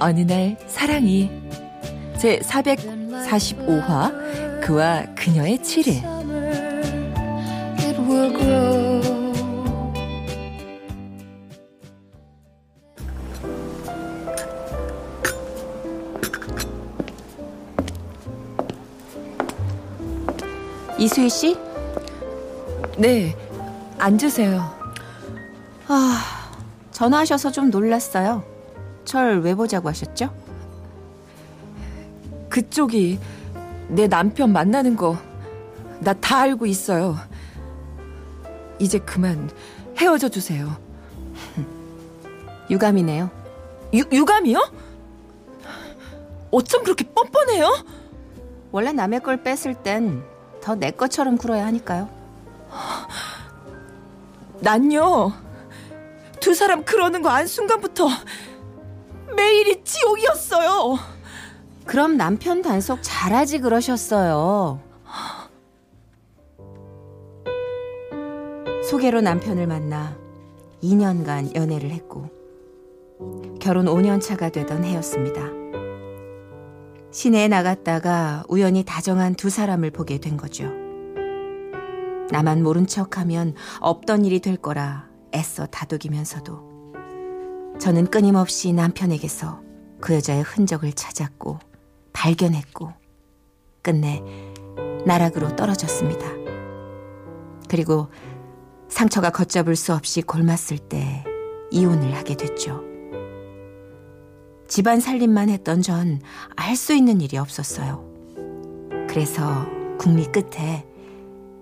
어느 날 사랑이 제 445화 그와 그녀의 7일 이수희 씨? 네, 앉으세요. 아, 전화하셔서 좀 놀랐어요. 절왜 보자고 하셨죠? 그쪽이 내 남편 만나는 거 나 다 알고 있어요. 이제 그만 헤어져 주세요. 유감이네요. 유, 유감이요? 어쩜 그렇게 뻔뻔해요? 원래 남의 걸 뺐을 땐 더 내 것처럼 굴어야 하니까요. 난요, 두 사람 그러는 거 안 순간부터 매일이 지옥이었어요. 그럼 남편 단속 잘하지 그러셨어요. 소개로 남편을 만나 2년간 연애를 했고 결혼 5년 차가 되던 해였습니다. 시내에 나갔다가 우연히 다정한 두 사람을 보게 된 거죠. 나만 모른 척하면 없던 일이 될 거라 애써 다독이면서도 저는 끊임없이 남편에게서 그 여자의 흔적을 찾았고 발견했고 끝내 나락으로 떨어졌습니다. 그리고 상처가 걷잡을 수 없이 골맞을 때 이혼을 하게 됐죠. 집안 살림만 했던 전 알 수 있는 일이 없었어요. 그래서 국리 끝에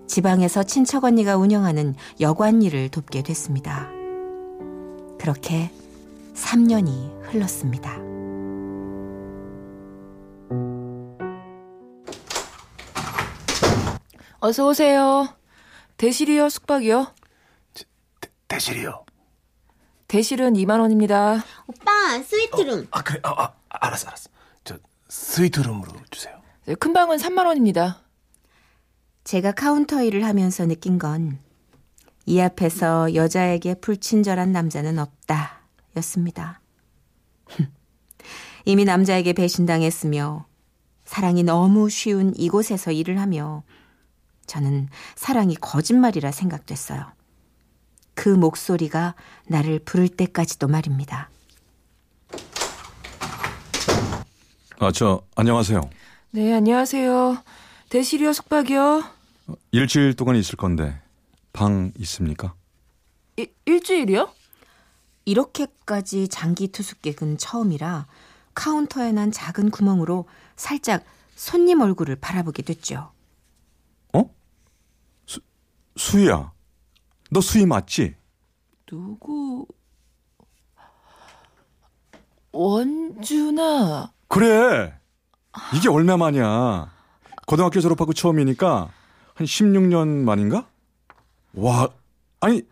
지방에서 친척 언니가 운영하는 여관 일을 돕게 됐습니다. 그렇게 3년이 흘렀습니다. 어서 오세요. 대실이요, 숙박이요? 대, 실이요. 대실은 2만 원입니다. 오빠 스위트룸. 어, 아 그래, 아, 아, 알았어, 알았어. 저 스위트룸으로 주세요. 네, 큰 방은 3만 원입니다. 제가 카운터 일을 하면서 느낀 건 이 앞에서 여자에게 불친절한 남자는 없다 였습니다. 이미 남자에게 배신당했으며 사랑이 너무 쉬운 이곳에서 일을 하며 저는 사랑이 거짓말이라 생각됐어요. 그 목소리가 나를 부를 때까지도 말입니다. 아, 저 안녕하세요. 네, 안녕하세요. 대실이요, 숙박이요? 일주일 동안 있을 건데 방 있습니까? 이, 일주일이요? 이렇게까지 장기 투숙객은 처음이라 카운터에 난 작은 구멍으로 살짝 손님 얼굴을 바라보게 됐죠. 어? 수, 수희야. 너 수희 맞지? 누구? 원준아. 그래. 이게 얼마 만이야. 고등학교 졸업하고 처음이니까 한 16년 만인가? 와, 아니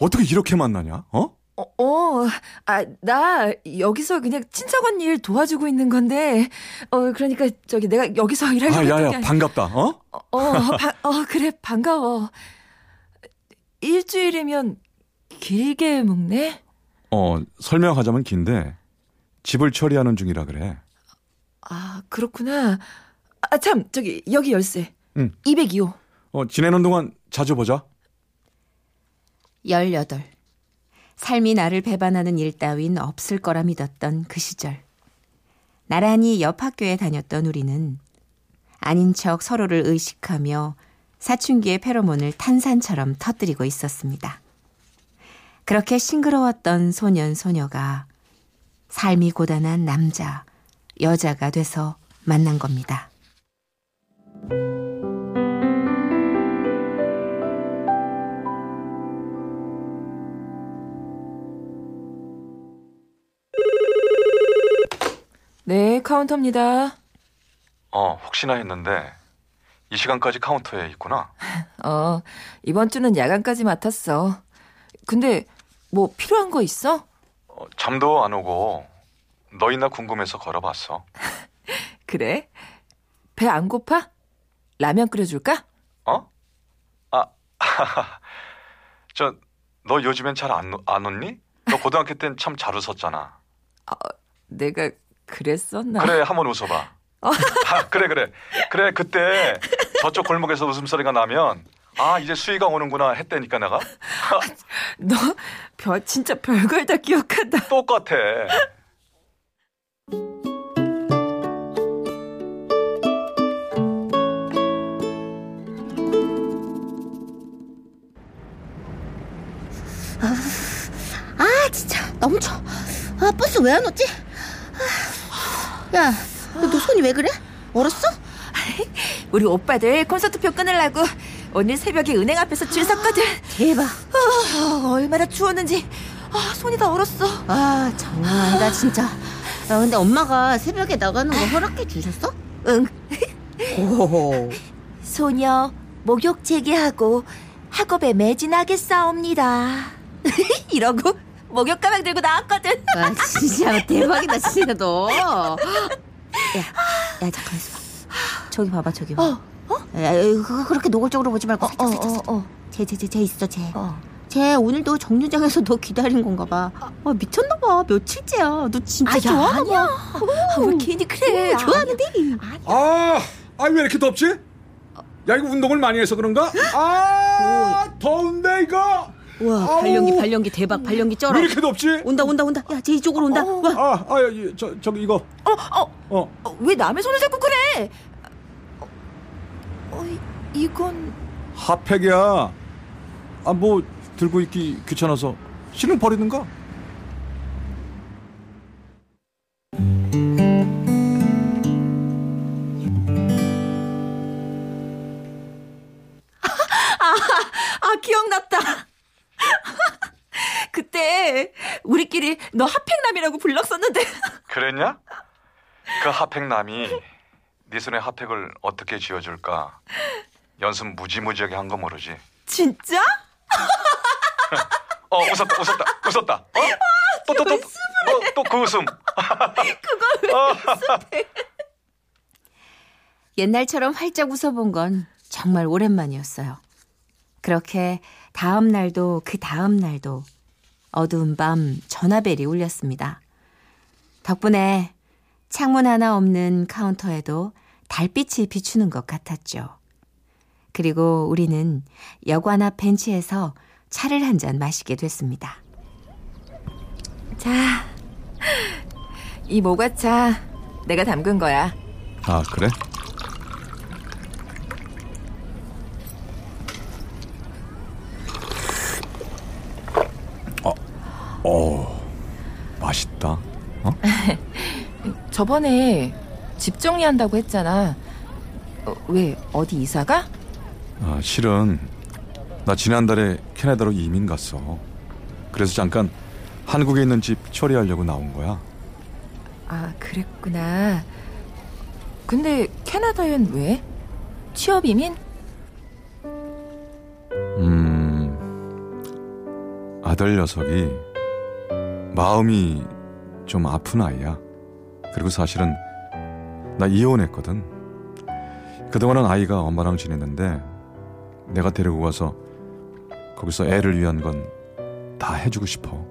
어떻게 이렇게 만나냐? 어? 어, 어, 아, 나 여기서 그냥 친척 언니 일 도와주고 있는 건데, 어, 그러니까 저기 내가 여기서 일하려고 아, 야야, 반갑다. 어? 어, 어, 바, 어, 그래, 반가워. 일주일이면 길게 묵네? 어, 설명하자면 긴데 집을 처리하는 중이라 그래. 아, 그렇구나. 아, 참, 저기, 여기 열쇠. 응. 202호. 어, 지내는 동안 자주 보자. 18. 삶이 나를 배반하는 일 따윈 없을 거라 믿었던 그 시절. 나란히 옆 학교에 다녔던 우리는 아닌 척 서로를 의식하며 사춘기의 페로몬을 탄산처럼 터뜨리고 있었습니다. 그렇게 싱그러웠던 소년 소녀가 삶이 고단한 남자, 여자가 돼서 만난 겁니다. 네, 카운터입니다. 어, 혹시나 했는데 이 시간까지 카운터에 있구나. 어, 이번 주는 야간까지 맡았어. 근데 뭐 필요한 거 있어? 어, 잠도 안 오고 너희나 궁금해서 걸어봤어. 그래? 배 안 고파? 라면 끓여줄까? 어? 아, 저, 너 요즘엔 잘안 안 웃니? 너 고등학교 땐 참 잘 웃었잖아. 내가 그랬었나? 그래, 한번 웃어봐. 아, 그래, 그래. 그래, 그때 저쪽 골목에서 웃음소리가 나면, 아, 이제 수위가 오는구나 했다니까, 내가. 너 별, 진짜 별걸 다 기억한다. 똑같아. 아 진짜 너무 추워 아 버스 왜 안 오지? 아, 야, 너 손이 왜 그래? 얼었어? 우리 오빠들 콘서트표 끊으려고 오늘 새벽에 은행 앞에서 줄 섰거든. 대박 아, 얼마나 추웠는지 아, 손이 다 얼었어. 아 장난 아니다 진짜 야 근데 엄마가 새벽에 나가는 거 허락해 주셨어? 응. 오 소녀 목욕 재개하고 학업에 매진하겠사옵니다. 이러고 목욕 가방 들고 나왔거든. 아 진짜 대박이다 진짜 너 야, 야 잠깐 있어봐 저기 봐봐 저기 봐 어, 야, 그거 그렇게 노골적으로 보지 말고 살짝 살짝 어, 어. 쟤쟤 쟤 있어 쟤 어. 쟤 오늘도 정류장에서 너 기다린 건가 봐. 아, 미쳤나 봐. 며칠째야. 너 진짜 아, 야, 좋아하나 아니야. 봐. 왜 괜히 그래? 응, 좋아하는데. 아, 아 왜 이렇게 덥지? 야 이거 운동을 많이 해서 그런가? 아, 더운데 이거. 우와, 아우. 발연기 발연기 대박. 발연기 쩔어. 왜 이렇게 덥지? 온다 온다 온다. 야, 쟤 이쪽으로 온다. 와. 아, 아, 이, 저 저기 이거. 어, 어, 어, 어, 왜 남의 손을 잡고 그래? 어, 어, 이- 이건 핫팩이야. 아, 뭐 들고 있기 귀찮아서 실은 버리는가? 그때 우리끼리 너 핫팩남이라고 불렀었는데 그랬냐? 그 핫팩남이 네 손에 핫팩을 어떻게 쥐어줄까? 연습 무지무지하게 한 거 모르지? 진짜? 어, 웃었다, 웃었다, 웃었다. 어? 또, 또, 또, 또, 또그 웃음. 옛날처럼 활짝 웃어본 건 정말 오랜만이었어요. 그렇게 다음 날도 그 다음 날도 어두운 밤 전화벨이 울렸습니다. 덕분에 창문 하나 없는 카운터에도 달빛이 비추는 것 같았죠. 그리고 우리는 여관 앞 벤치에서 차를 한 잔 마시게 됐습니다. 자, 이 모과차 내가 담근 거야. 아, 그래? 어, 맛있다. 어? 저번에 집 정리한다고 했잖아. 어, 왜 어디 이사가? 아, 실은 나 지난달에 캐나다로 이민 갔어. 그래서 잠깐 한국에 있는 집 처리하려고 나온 거야. 아, 그랬구나. 근데 캐나다엔 왜? 취업 이민? 음, 아들 녀석이 마음이 좀 아픈 아이야. 그리고 사실은 나 이혼했거든. 그동안은 아이가 엄마랑 지냈는데 내가 데리고 가서 거기서 애를 위한 건 다 해주고 싶어.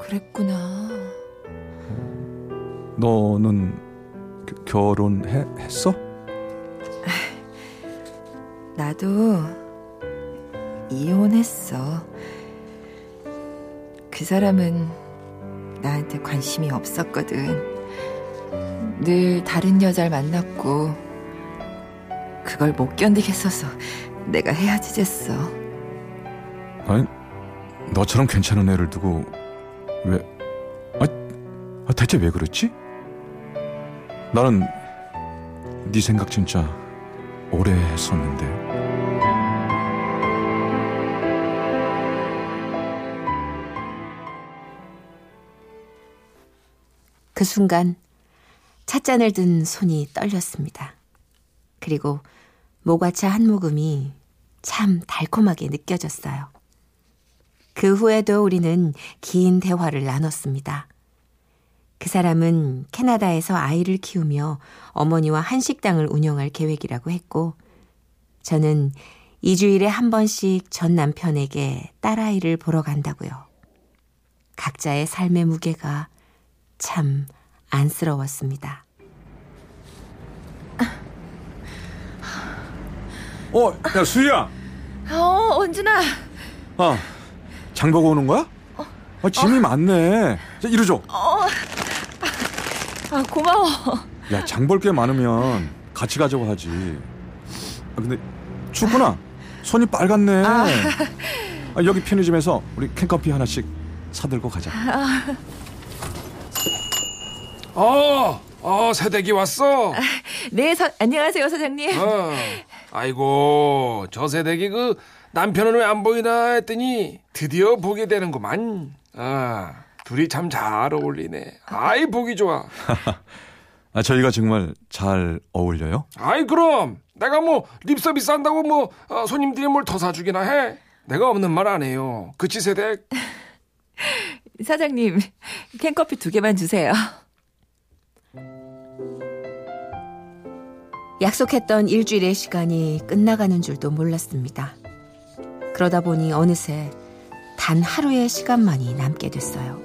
그랬구나. 너는 겨- 결혼했어? 나도 이혼했어. 그 사람은 나한테 관심이 없었거든. 늘 다른 여자를 만났고, 그걸 못 견디겠어서 내가 헤어지겠어. 아니, 너처럼 괜찮은 애를 두고 왜? 아, 아, 대체 왜 그랬지? 나는 네 생각 진짜 오래 했었는데. 그 순간 찻잔을 든 손이 떨렸습니다. 그리고 모과차 한 모금이 참 달콤하게 느껴졌어요. 그 후에도 우리는 긴 대화를 나눴습니다. 그 사람은 캐나다에서 아이를 키우며 어머니와 한식당을 운영할 계획이라고 했고, 저는 2주일에 한 번씩 전 남편에게 딸아이를 보러 간다고요. 각자의 삶의 무게가 참 안쓰러웠습니다. 어, 야 수희야. 어, 원준아. 아, 장 보고 오는 거야? 아, 짐이 많네. 자, 이리 줘. 아, 고마워. 야, 장 볼 게 많으면 같이 가자고 하지. 아, 근데 춥구나. 손이 빨갛네. 아, 여기 편의점에서 우리 캔커피 하나씩 사들고 가자. 어, 어, 새댁이 왔어. 네, 서, 안녕하세요, 사장님. 어, 아이고, 저 새댁이 그 남편은 왜 안 보이나 했더니 드디어 보게 되는구만. 아, 둘이 참 잘 어울리네. 아이, 보기 좋아. 아, 저희가 정말 잘 어울려요? 아이, 그럼. 내가 뭐 립서비스 한다고 뭐 어, 손님들이 뭘 더 사주기나 해. 내가 없는 말 안 해요. 그치, 새댁? 사장님, 캔커피 두 개만 주세요. 약속했던 일주일의 시간이 끝나가는 줄도 몰랐습니다. 그러다 보니 어느새 단 하루의 시간만이 남게 됐어요.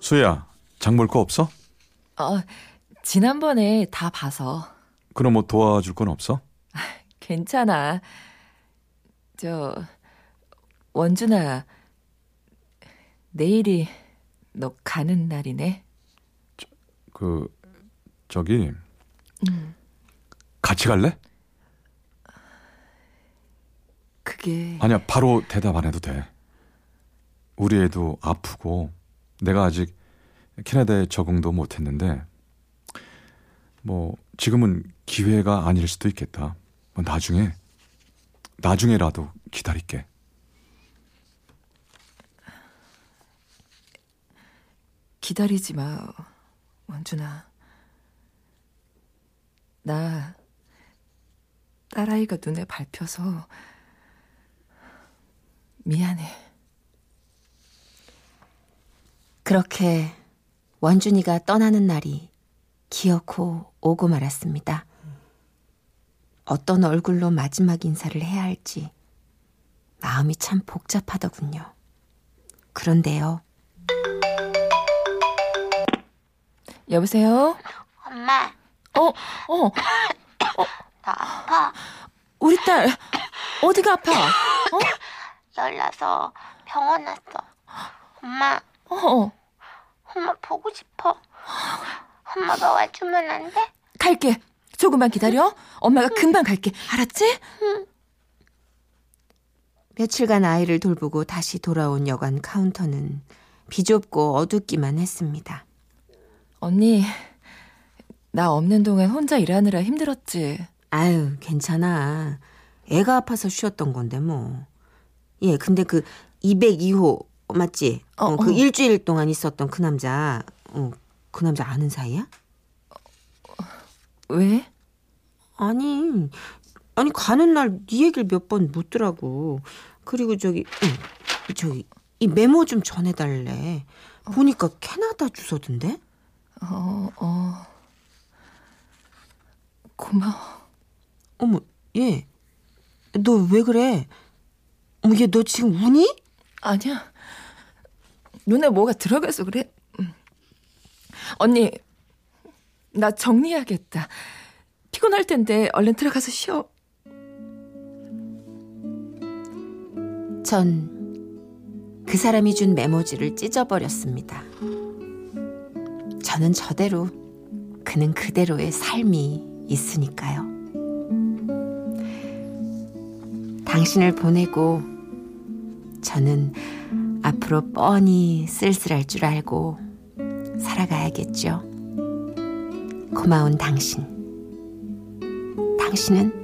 수야, 장 볼 거 없어? 어, 지난번에 다 봐서. 그럼 뭐 도와줄 건 없어? 괜찮아. 저, 원준아, 내일이 너 가는 날이네. 그, 저기, 음. 같이 갈래? 그게. 아니야, 바로 대답 안 해도 돼. 우리 애도 아프고, 내가 아직 캐나다에 적응도 못 했는데, 뭐, 지금은 기회가 아닐 수도 있겠다. 뭐 나중에, 나중에라도 기다릴게. 기다리지 마, 원준아. 나, 딸아이가 눈에 밟혀서, 미안해. 그렇게 원준이가 떠나는 날이 기어코 오고 말았습니다. 어떤 얼굴로 마지막 인사를 해야 할지 마음이 참 복잡하더군요. 그런데요. 여보세요? 엄마, 어, 어, 나 아파. 우리 딸, 어디가 아파? 어? 열나서 병원 왔어. 엄마, 어, 엄마 보고 싶어. 엄마가 와주면 안 돼? 갈게. 조금만 기다려. 엄마가 금방 갈게. 알았지? 며칠간 아이를 돌보고 다시 돌아온 여관 카운터는 비좁고 어둡기만 했습니다. 언니, 나 없는 동안 혼자 일하느라 힘들었지. 아유, 괜찮아. 애가 아파서 쉬었던 건데 뭐. 예, 근데 그 202호 맞지? 어, 어, 그 어. 일주일 동안 있었던 그 남자. 어, 그 남자 아는 사이야? 왜? 아니, 아니 가는 날 네 얘기를 몇 번 묻더라고. 그리고 저기, 응, 저기 이 메모 좀 전해달래. 보니까 캐나다 주소던데? 어, 어. 고마워. 어머, 얘, 너 왜 그래? 어머, 얘 너 지금 우니? 아니야. 눈에 뭐가 들어가서 그래. 음. 언니, 나 정리해야겠다. 피곤할 텐데 얼른 들어가서 쉬어. 전 그 사람이 준 메모지를 찢어버렸습니다. 저는 저대로, 그는 그대로의 삶이 있으니까요. 당신을 보내고 저는 앞으로 뻔히 쓸쓸할 줄 알고 살아가야겠죠. 고마운 당신. 당신은